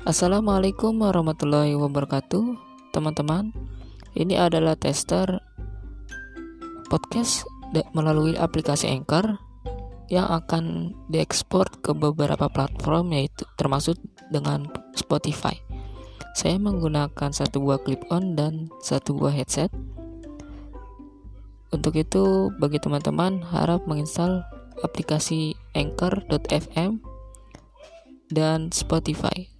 Assalamualaikum warahmatullahi wabarakatuh, teman-teman. Ini adalah tester podcast melalui aplikasi Anchor yang akan diekspor ke beberapa platform yaitu termasuk dengan Spotify. Saya menggunakan satu buah clip on dan satu buah headset. Untuk itu, bagi teman-teman harap menginstal aplikasi Anchor.fm dan Spotify.